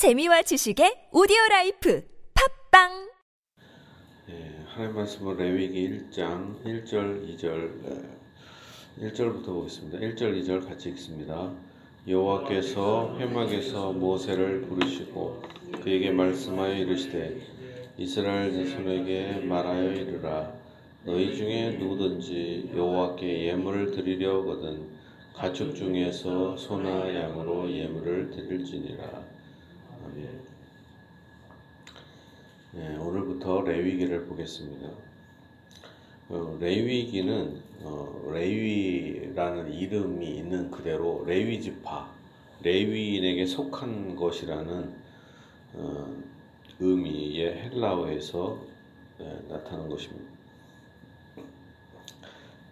재미와 지식의 오디오 라이프 팝빵 예, 하나님 말씀은 레위기 1장 1절 2절 1절부터 보겠습니다. 1절 2절 같이 읽습니다. 여호와께서 회막에서 모세를 부르시고 그에게 말씀하여 이르시되 이스라엘 자손에게 말하여 이르라 너희 중에 누구든지 여호와께 예물을 드리려거든 가축 중에서 소나 양으로 예물을 드릴지니라 아멘. 네, 오늘부터 레위기를 보겠습니다. 어, 레위기는 어, 레위라는 이름이 있는 그대로 레위 지파, 레위인에게 속한 것이라는 어, 의미의 헬라어에서 네, 나타난 것입니다.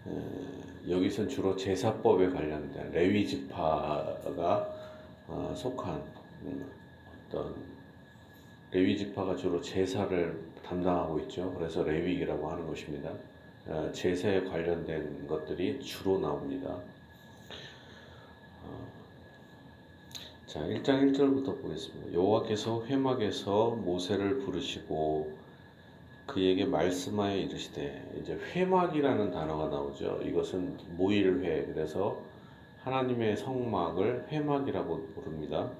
에, 여기선 주로 제사법에 관련된 레위 지파가 어, 속한 음, 어떤 레위 지파가 주로 제사를 담당하고 있죠. 그래서 레위기라고 하는 것입니다. 어, 제사에 관련된 것들이 주로 나옵니다. 어, 자, 1장 1절부터 보겠습니다. 여호와께서 회막에서 모세를 부르시고 그에게 말씀하여 이르시되 이제 회막이라는 단어가 나오죠. 이것은 모일회 그래서 하나님의 성막을 회막이라고 부릅니다.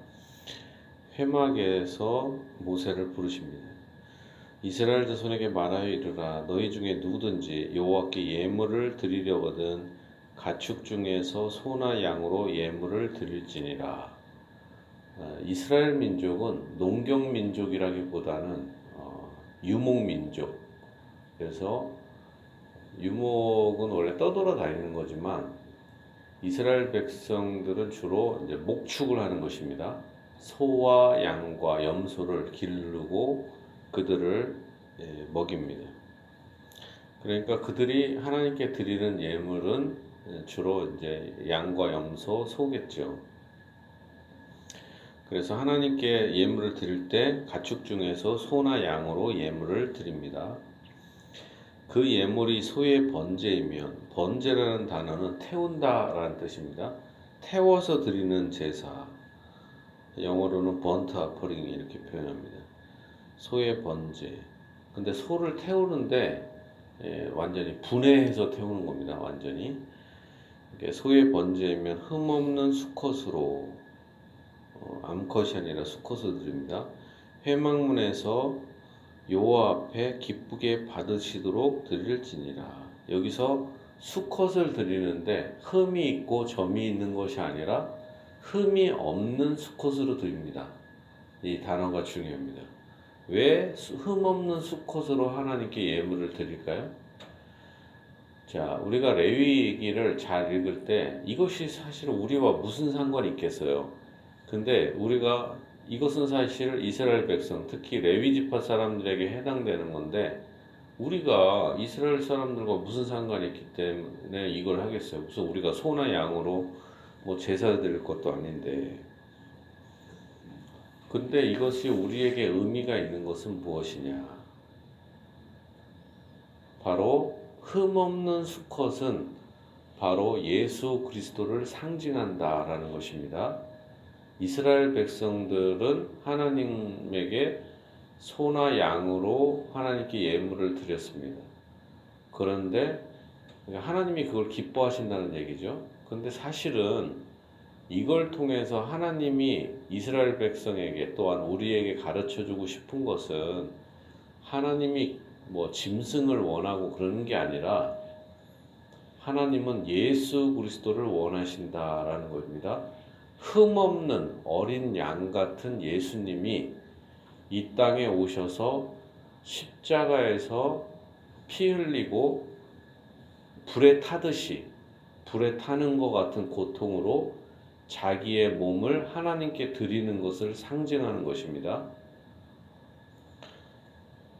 회막에서 모세를 부르십니다. 이스라엘 자손에게 말하여 이르라 너희 중에 누구든지 여호와께 예물을 드리려거든 가축 중에서 소나 양으로 예물을 드릴지니라. 어, 이스라엘 민족은 농경 민족이라기보다는 어, 유목 민족. 그래서 유목은 원래 떠돌아 다니는 거지만 이스라엘 백성들은 주로 목축을 하는 것입니다. 소와 양과 염소를 기르고 그들을 예, 먹입니다. 그러니까 그들이 하나님께 드리는 예물은 주로 이제 양과 염소, 소겠죠. 그래서 하나님께 예물을 드릴 때 가축 중에서 소나 양으로 예물을 드립니다. 그 예물이 소의 번제이면 번제라는 단어는 태운다라는 뜻입니다. 태워서 드리는 제사. 영어로는 번트 아퍼링 이렇게 표현합니다. 소의 번제. 근데 소를 태우는데 예, 완전히 분해해서 태우는 겁니다. 완전히. 소의 번제이면 흠없는 수컷으로 어, 암컷이 아니라 수컷을 드립니다. 회막문에서 여호와 앞에 기쁘게 받으시도록 드릴지니라. 여기서 수컷을 드리는데 흠이 있고 점이 있는 것이 아니라 흠이 없는 수컷으로 드립니다. 이 단어가 중요합니다. 왜 흠 없는 수컷으로 하나님께 예물을 드릴까요? 자, 우리가 레위기를 잘 읽을 때 이것이 사실 우리와 무슨 상관이 있겠어요? 근데 우리가 이것은 사실 이스라엘 백성, 특히 레위 지파 사람들에게 해당되는 건데 우리가 이스라엘 사람들과 무슨 상관이 있기 때문에 이걸 하겠어요. 무슨 우리가 소나 양으로 뭐 제사 드릴 것도 아닌데. 근데 이것이 우리에게 의미가 있는 것은 무엇이냐? 바로 흠없는 수컷은 바로 예수 그리스도를 상징한다라는 것입니다. 이스라엘 백성들은 하나님에게 소나 양으로 하나님께 예물을 드렸습니다. 그런데 하나님이 그걸 기뻐하신다는 얘기죠. 근데 사실은 이걸 통해서 하나님이 이스라엘 백성에게 또한 우리에게 가르쳐 주고 싶은 것은 하나님이 뭐 짐승을 원하고 그러는 게 아니라 하나님은 예수 그리스도를 원하신다라는 겁니다. 흠 없는 어린 양 같은 예수님이 이 땅에 오셔서 십자가에서 피 흘리고 불에 타듯이 불에 타는 것 같은 고통으로 자기의 몸을 하나님께 드리는 것을 상징하는 것입니다.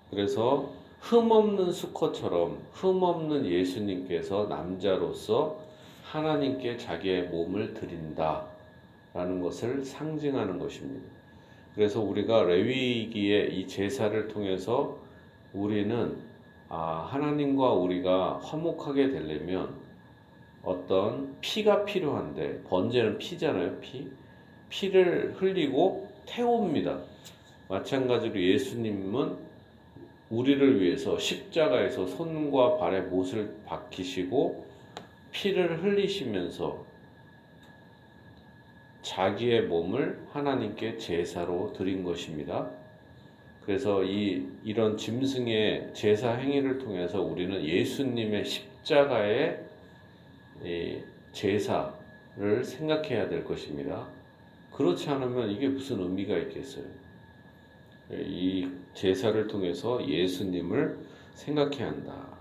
그래서 흠없는 수컷처럼 흠없는 예수님께서 남자로서 하나님께 자기의 몸을 드린다. 라는 것을 상징하는 것입니다. 그래서 우리가 레위기의 이 제사를 통해서 우리는 아, 하나님과 우리가 화목하게 되려면 어떤 피가 필요한데 번제는 피잖아요, 피. 피를 흘리고 태웁니다. 마찬가지로 예수님은 우리를 위해서 십자가에서 손과 발에 못을 박히시고 피를 흘리시면서 자기의 몸을 하나님께 제사로 드린 것입니다. 그래서 이 이런 짐승의 제사 행위를 통해서 우리는 예수님의 십자가의 제사를 생각해야 될 것입니다. 그렇지 않으면 이게 무슨 의미가 있겠어요? 이 제사를 통해서 예수님을 생각해야 한다.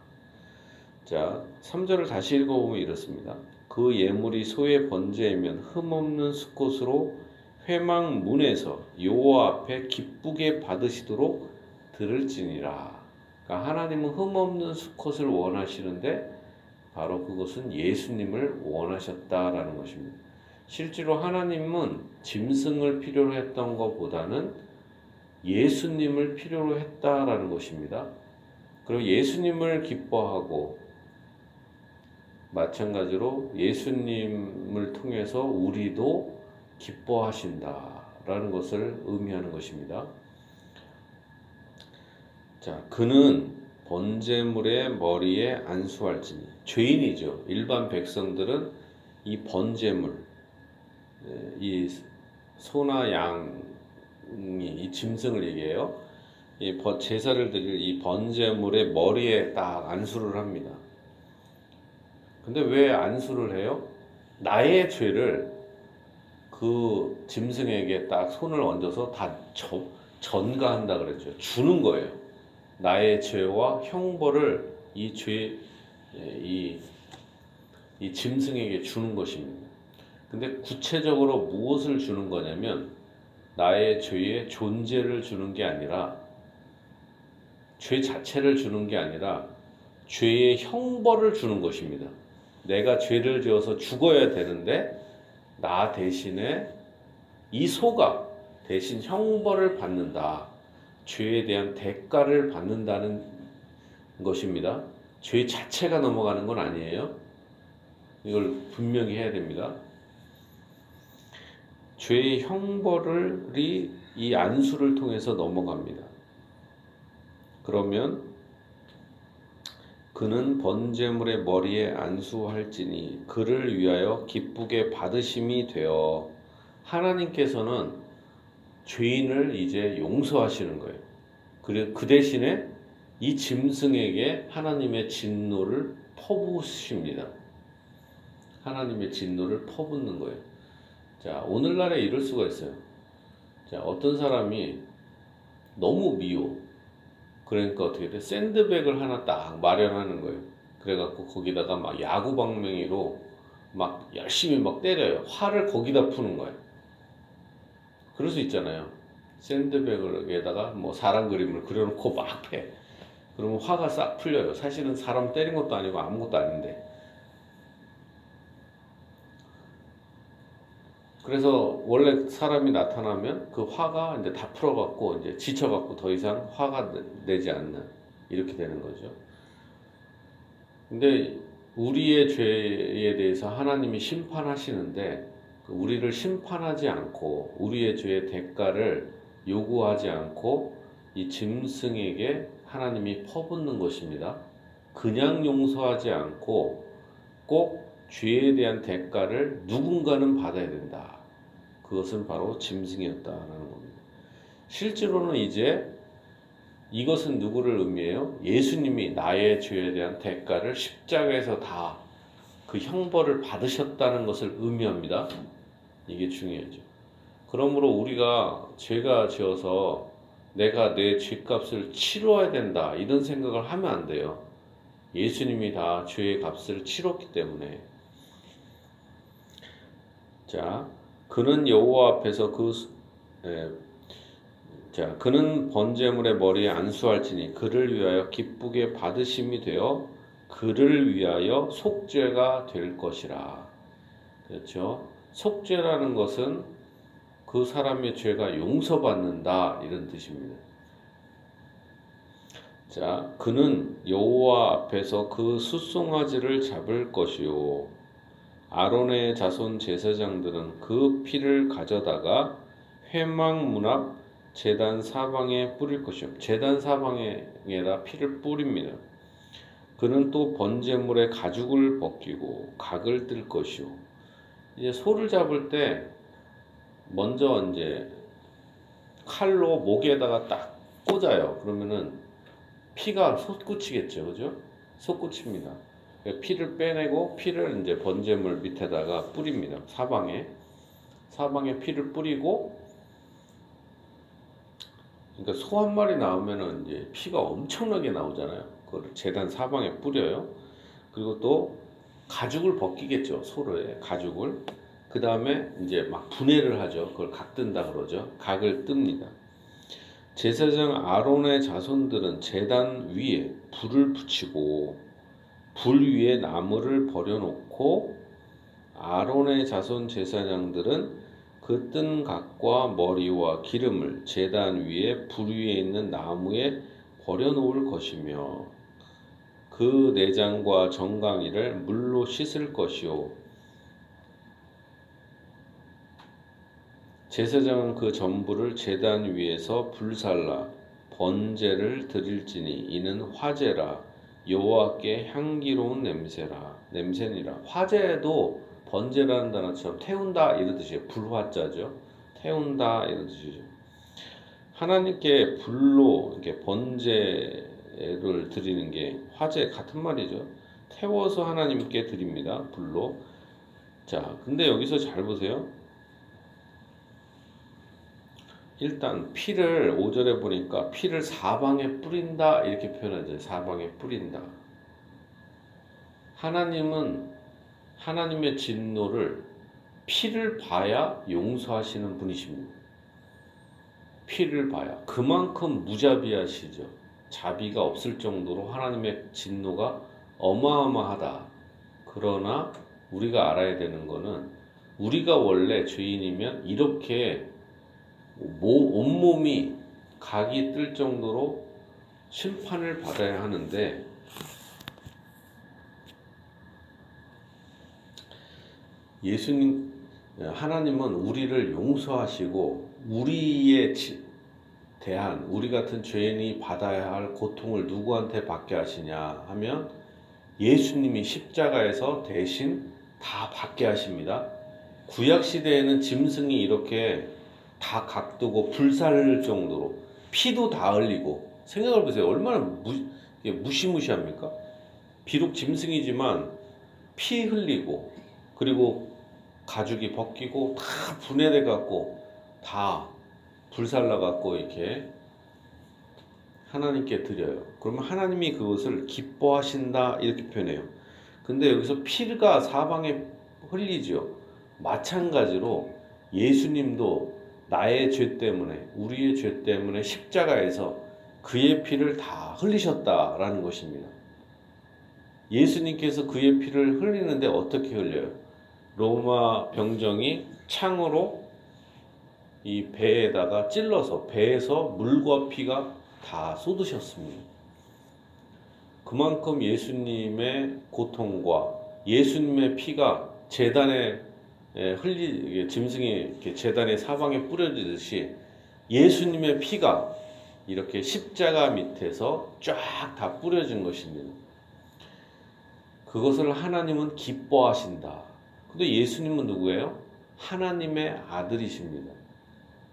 자, 3절을 다시 읽어보면 이렇습니다. 그 예물이 소의 번제이면 흠없는 수꽃으로 회망 문에서 여호와 앞에 기쁘게 받으시도록 들을지니라. 그러니까 하나님은 흠없는 수컷을 원하시는데 바로 그것은 예수님을 원하셨다라는 것입니다. 실제로 하나님은 짐승을 필요로 했던 것보다는 예수님을 필요로 했다라는 것입니다. 그리고 예수님을 기뻐하고 마찬가지로 예수님을 통해서 우리도 기뻐하신다라는 것을 의미하는 것입니다. 자, 그는 번제물의 머리에 안수할지니 죄인이죠. 일반 백성들은 이 번제물, 네, 이 소나 양이 이 짐승을 얘기해요. 이 제사를 드릴 이 번제물의 머리에 딱 안수를 합니다. 근데 왜 안수를 해요? 나의 죄를 그 짐승에게 딱 손을 얹어서 다 저, 전가한다 그랬죠. 주는 거예요. 나의 죄와 형벌을 이 죄, 이, 이 짐승에게 주는 것입니다. 근데 구체적으로 무엇을 주는 거냐면 나의 죄의 존재를 주는 게 아니라 죄 자체를 주는 게 아니라 죄의 형벌을 주는 것입니다. 내가 죄를 지어서 죽어야 되는데 나 대신에 이 소가 대신 형벌을 받는다. 죄에 대한 대가를 받는다는 것입니다. 죄 자체가 넘어가는 건 아니에요. 이걸 분명히 해야 됩니다. 죄의 형벌이 이 안수를 통해서 넘어갑니다. 그러면 그는 번제물의 머리에 안수할지니 그를 위하여 기쁘게 받으심이 되어 하나님께서는 죄인을 이제 용서하시는 거예요. 그 대신에 이 짐승에게 하나님의 진노를 퍼부으십니다. 하나님의 진노를 퍼붓는 거예요. 자, 오늘날에 이럴 수가 있어요. 자, 어떤 사람이 너무 미워. 그러니까 어떻게 돼? 샌드백을 하나 딱 마련하는 거예요. 그래갖고 거기다가 막 야구 방망이로 막 열심히 막 때려요. 화를 거기다 푸는 거예요. 그럴 수 있잖아요. 샌드백에다가 뭐 사람 그림을 그려놓고 막 패. 그러면 화가 싹 풀려요. 사실은 사람 때린 것도 아니고 아무것도 아닌데. 그래서 원래 사람이 나타나면 그 화가 이제 다 풀어갖고 이제 지쳐갖고 더 이상 화가 내지 않는 이렇게 되는 거죠. 근데 우리의 죄에 대해서 하나님이 심판하시는데 그 우리를 심판하지 않고 우리의 죄의 대가를 요구하지 않고 이 짐승에게 하나님이 퍼붓는 것입니다. 그냥 용서하지 않고 꼭 죄에 대한 대가를 누군가는 받아야 된다. 그것은 바로 짐승이었다라는 겁니다. 실제로는 이제 이것은 누구를 의미해요? 예수님이 나의 죄에 대한 대가를 십자가에서 다 그 형벌을 받으셨다는 것을 의미합니다. 이게 중요하죠. 그러므로 우리가 죄가 지어서 내가 내 죄값을 치러야 된다. 이런 생각을 하면 안 돼요. 예수님이 다 죄의 값을 치렀기 때문에. 자 그는 여호와 앞에서 그 에, 자 그는 번제물의 머리에 안수할지니 그를 위하여 기쁘게 받으심이 되어 그를 위하여 속죄가 될 것이라. 그렇죠? 속죄라는 것은 그 사람의 죄가 용서받는다 이런 뜻입니다. 자, 그는 여호와 앞에서 그 숫송아지를 잡을 것이요 아론의 자손 제사장들은 그 피를 가져다가 회망 문앞 재단 사방에 뿌릴 것이요. 재단 사방에다 피를 뿌립니다. 그는 또 번제물의 가죽을 벗기고 각을 뜰 것이요. 이제 소를 잡을 때 먼저 이제 칼로 목에다가 딱 꽂아요. 그러면은 피가 솟구치겠죠, 그죠? 솟구칩니다. 피를 빼내고 피를 이제 번제물 밑에다가 뿌립니다. 사방에 사방에 피를 뿌리고 그러니까 소 한 마리 나오면은 이제 피가 엄청나게 나오잖아요. 그걸 재단 사방에 뿌려요. 그리고 또 가죽을 벗기겠죠. 소로의 가죽을. 그 다음에 이제 막 분해를 하죠. 그걸 각든다 그러죠. 각을 뜹니다. 제사장 아론의 자손들은 재단 위에 불을 붙이고 불 위에 나무를 버려놓고 아론의 자손 제사장들은 그 뜬 각과 머리와 기름을 재단 위에 불 위에 있는 나무에 버려놓을 것이며 그 내장과 정강이를 물로 씻을 것이요 제사장은 그 전부를 제단 위에서 불살라 번제를 드릴지니 이는 화제라 여호와께 향기로운 냄새라 냄새니라. 화제도 번제라는 단어처럼 태운다 이런 뜻이에요. 불화자죠. 태운다 이런 뜻이죠. 하나님께 불로 이렇게 번제를 드리는 게 화제 같은 말이죠. 태워서 하나님께 드립니다. 불로. 자 근데 여기서 잘 보세요 일단 피를 5절에 보니까 피를 사방에 뿌린다 이렇게 표현하죠. 사방에 뿌린다. 하나님은 하나님의 진노를 피를 봐야 용서하시는 분이십니다. 피를 봐야 그만큼 무자비하시죠. 자비가 없을 정도로 하나님의 진노가 어마어마하다. 그러나 우리가 알아야 되는 거는 우리가 원래 죄인이면 이렇게 온몸이 각이 뜰 정도로 심판을 받아야 하는데 예수님 하나님은 우리를 용서하시고 우리에 대한 우리 같은 죄인이 받아야 할 고통을 누구한테 받게 하시냐 하면 예수님이 십자가에서 대신 다 받게 하십니다. 구약 시대에는 짐승이 이렇게 다 각두고 불살 정도로 피도 다 흘리고 생각을 보세요. 얼마나 무, 무시무시합니까? 비록 짐승이지만 피 흘리고 그리고 가죽이 벗기고 다 분해돼 갖고 다 불살라 갖고 이렇게 하나님께 드려요. 그러면 하나님이 그것을 기뻐하신다 이렇게 표현해요. 근데 여기서 피가 사방에 흘리죠. 마찬가지로 예수님도 나의 죄 때문에 우리의 죄 때문에 십자가에서 그의 피를 다 흘리셨다라는 것입니다. 예수님께서 그의 피를 흘리는데 어떻게 흘려요? 로마 병정이 창으로 이 배에다가 찔러서 배에서 물과 피가 다 쏟으셨습니다. 그만큼 예수님의 고통과 예수님의 피가 재단에 예, 흘리 짐승이 재단의 사방에 뿌려지듯이 예수님의 피가 이렇게 십자가 밑에서 쫙 다 뿌려진 것입니다. 그것을 하나님은 기뻐하신다. 근데 예수님은 누구예요? 하나님의 아들이십니다.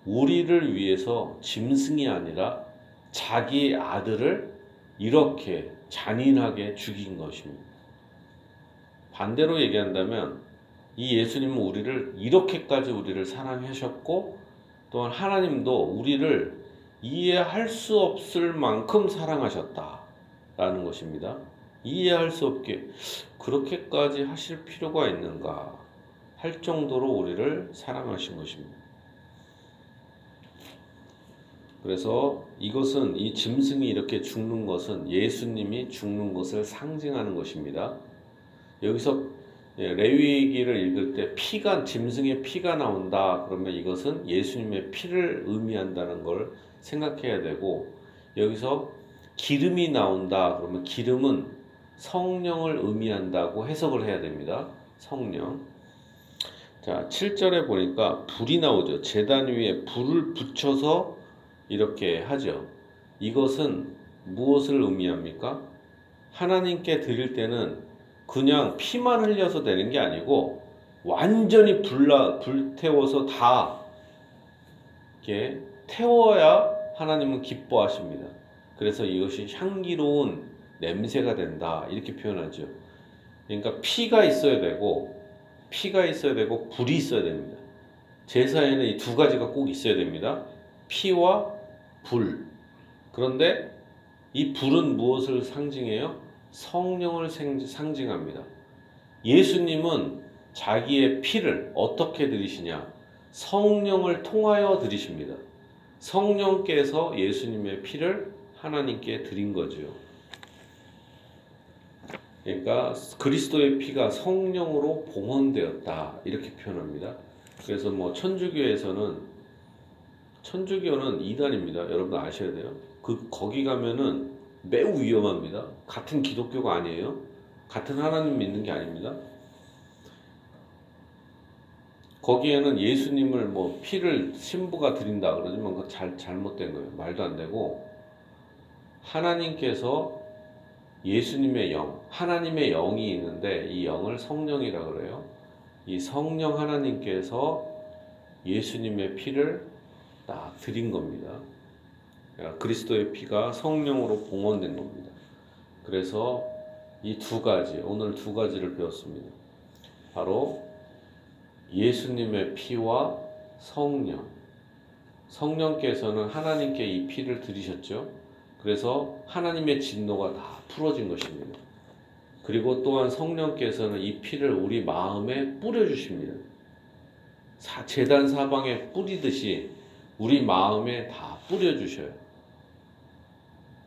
우리를 위해서 짐승이 아니라 자기 아들을 이렇게 잔인하게 죽인 것입니다. 반대로 얘기한다면 이 예수님은 우리를 이렇게까지 우리를 사랑하셨고 또한 하나님도 우리를 이해할 수 없을 만큼 사랑하셨다라는 것입니다. 이해할 수 없게 그렇게까지 하실 필요가 있는가 할 정도로 우리를 사랑하신 것입니다. 그래서 이것은 이 짐승이 이렇게 죽는 것은 예수님이 죽는 것을 상징하는 것입니다. 여기서 예, 레위기를 읽을 때 피가 짐승의 피가 나온다 그러면 이것은 예수님의 피를 의미한다는 걸 생각해야 되고 여기서 기름이 나온다 그러면 기름은 성령을 의미한다고 해석을 해야 됩니다. 성령. 자, 7절에 보니까 불이 나오죠. 재단 위에 불을 붙여서 이렇게 하죠. 이것은 무엇을 의미합니까? 하나님께 드릴 때는 그냥 피만 흘려서 되는 게 아니고 완전히 불나 불태워서 다 이렇게 태워야 하나님은 기뻐하십니다. 그래서 이것이 향기로운 냄새가 된다 이렇게 표현하죠. 그러니까 피가 있어야 되고 피가 있어야 되고 불이 있어야 됩니다. 제사에는 이 두 가지가 꼭 있어야 됩니다. 피와 불. 그런데 이 불은 무엇을 상징해요? 성령을 상징합니다. 예수님은 자기의 피를 어떻게 드리시냐? 성령을 통하여 드리십니다. 성령께서 예수님의 피를 하나님께 드린 거죠. 그러니까 그리스도의 피가 성령으로 봉헌되었다 이렇게 표현합니다. 그래서 뭐 천주교에서는 천주교는 이단입니다. 여러분 아셔야 돼요. 그 거기 가면은 매우 위험합니다. 같은 기독교가 아니에요. 같은 하나님 믿는 게 아닙니다. 거기에는 예수님을 뭐 피를 신부가 드린다 그러지만 그 잘 잘못된 거예요. 말도 안 되고 하나님께서 예수님의 영, 하나님의 영이 있는데 이 영을 성령이라 그래요. 이 성령 하나님께서 예수님의 피를 딱 드린 겁니다. 그러니까 그리스도의 피가 성령으로 봉헌된 겁니다. 그래서 이 두 가지, 오늘 두 가지를 배웠습니다. 바로 예수님의 피와 성령. 성령께서는 하나님께 이 피를 드리셨죠. 그래서 하나님의 진노가 다 풀어진 것입니다. 그리고 또한 성령께서는 이 피를 우리 마음에 뿌려주십니다. 재단 사방에 뿌리듯이 우리 마음에 다 뿌려주셔요.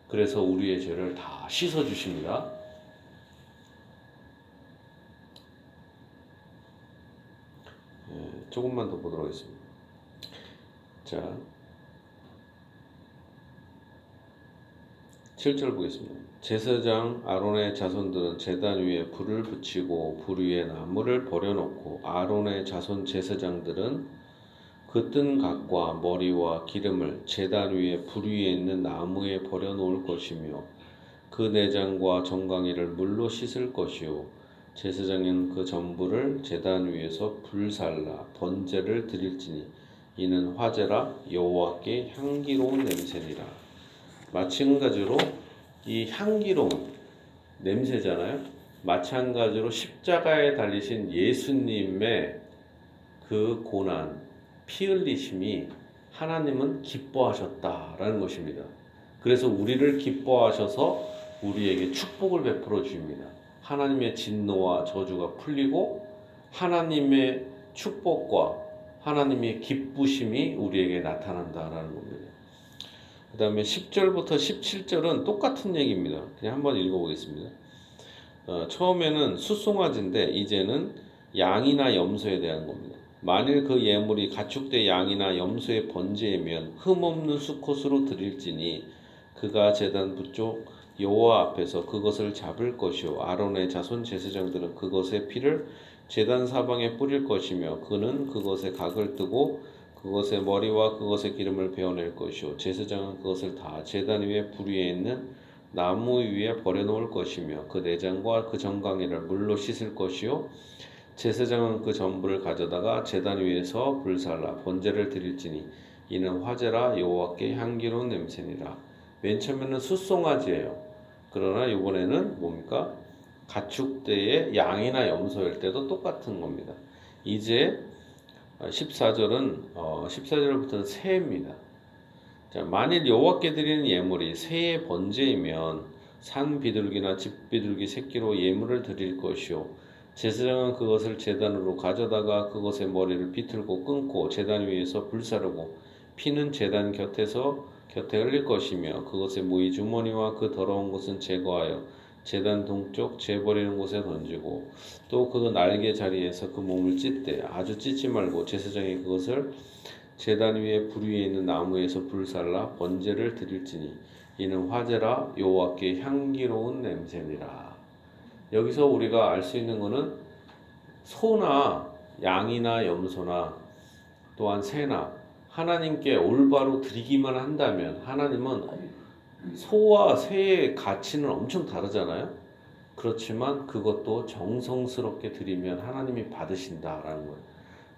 그래서 우리의 죄를 다 씻어 주십니다. 예, 조금만 더 보도록 하겠습니다. 자, 7절 보겠습니다. 제사장 아론의 자손들은 제단 위에 불을 붙이고 불 위에 나무를 버려놓고 아론의 자손 제사장들은 그 뜬 각과 머리와 기름을 제단 위에 불 위에 있는 나무에 버려 놓을 것이며 그 내장과 정강이를 물로 씻을 것이요 제사장은 그 전부를 제단 위에서 불살라 번제를 드릴지니 이는 화제라 여호와께 향기로운 냄새니라. 마찬가지로 이 향기로운 냄새잖아요. 마찬가지로 십자가에 달리신 예수님의 그 고난, 피 흘리심이 하나님은 기뻐하셨다라는 것입니다. 그래서 우리를 기뻐하셔서 우리에게 축복을 베풀어 주십니다. 하나님의 진노와 저주가 풀리고 하나님의 축복과 하나님의 기쁘심이 우리에게 나타난다라는 겁니다. 그 다음에 10절부터 17절은 똑같은 얘기입니다. 그냥 한번 읽어보겠습니다. 어, 처음에는 수송아지인데 이제는 양이나 염소에 대한 겁니다. 만일 그 예물이 가축대 양이나 염소의 번제이면 흠없는 수컷으로 드릴지니 그가 제단 부쪽 여호와 앞에서 그것을 잡을 것이요 아론의 자손 제사장들은 그것의 피를 제단 사방에 뿌릴 것이며 그는 그것에 각을 뜨고 그것의 머리와 그것의 기름을 베어낼 것이요 제사장은 그것을 다 제단 위에 불 위에 있는 나무 위에 버려놓을 것이며 그 내장과 그 정강이를 물로 씻을 것이요 제사장은 그 전부를 가져다가 제단 위에서 불살라 번제를 드릴지니 이는 화제라 여호와께 향기로운 냄새니라. 맨 처음에는 숫송아지예요. 그러나 이번에는 뭡니까? 가축대의 양이나 염소일 때도 똑같은 겁니다. 이제 14절은 어, 14절부터는 새입니다. 자, 만일 여호와께 드리는 예물이 새의 번제이면 산 비둘기나 집 비둘기 새끼로 예물을 드릴 것이요 제사장은 그것을 제단으로 가져다가 그것의 머리를 비틀고 끊고 제단 위에서 불사르고 피는 제단 곁에서 곁에 흘릴 것이며 그것의 모이 주머니와 그 더러운 것은 제거하여 재단 동쪽 재버리는 곳에 던지고 또 그 날개 자리에서 그 몸을 찢되 아주 찢지 말고 제사장이 그것을 재단 위에 불 위에 있는 나무에서 불살라 번제를 드릴지니 이는 화제라 여호와께 향기로운 냄새니라. 여기서 우리가 알 수 있는 것은 소나 양이나 염소나 또한 새나 하나님께 올바로 드리기만 한다면 하나님은 소와 새의 가치는 엄청 다르잖아요. 그렇지만 그것도 정성스럽게 드리면 하나님이 받으신다라는 거예요.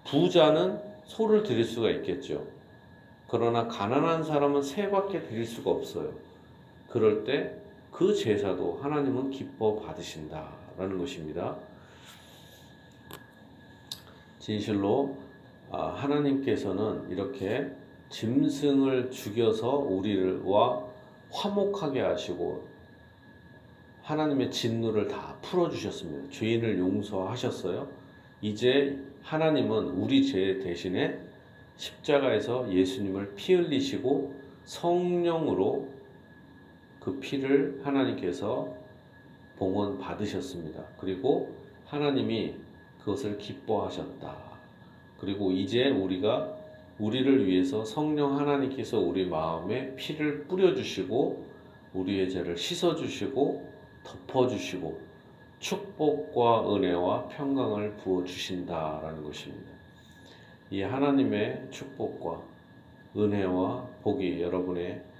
부자는 소를 드릴 수가 있겠죠. 그러나 가난한 사람은 새밖에 드릴 수가 없어요. 그럴 때 그 제사도 하나님은 기뻐 받으신다라는 것입니다. 진실로 아, 하나님께서는 이렇게 짐승을 죽여서 우리와 화목하게 하시고 하나님의 진노를 다 풀어주셨습니다. 죄인을 용서하셨어요. 이제 하나님은 우리 죄 대신에 십자가에서 예수님을 피 흘리시고 성령으로 그 피를 하나님께서 봉헌 받으셨습니다. 그리고 하나님이 그것을 기뻐하셨다. 그리고 이제 우리가 우리를 위해서 성령 하나님께서 우리 마음에 피를 뿌려주시고 우리의 죄를 씻어주시고 덮어주시고 축복과 은혜와 평강을 부어주신다라는 것입니다. 이 하나님의 축복과 은혜와 복이 여러분의 예,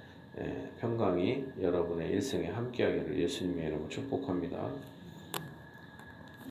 평강이 여러분의 일생에 함께하기를 예수님의 이름으로 축복합니다.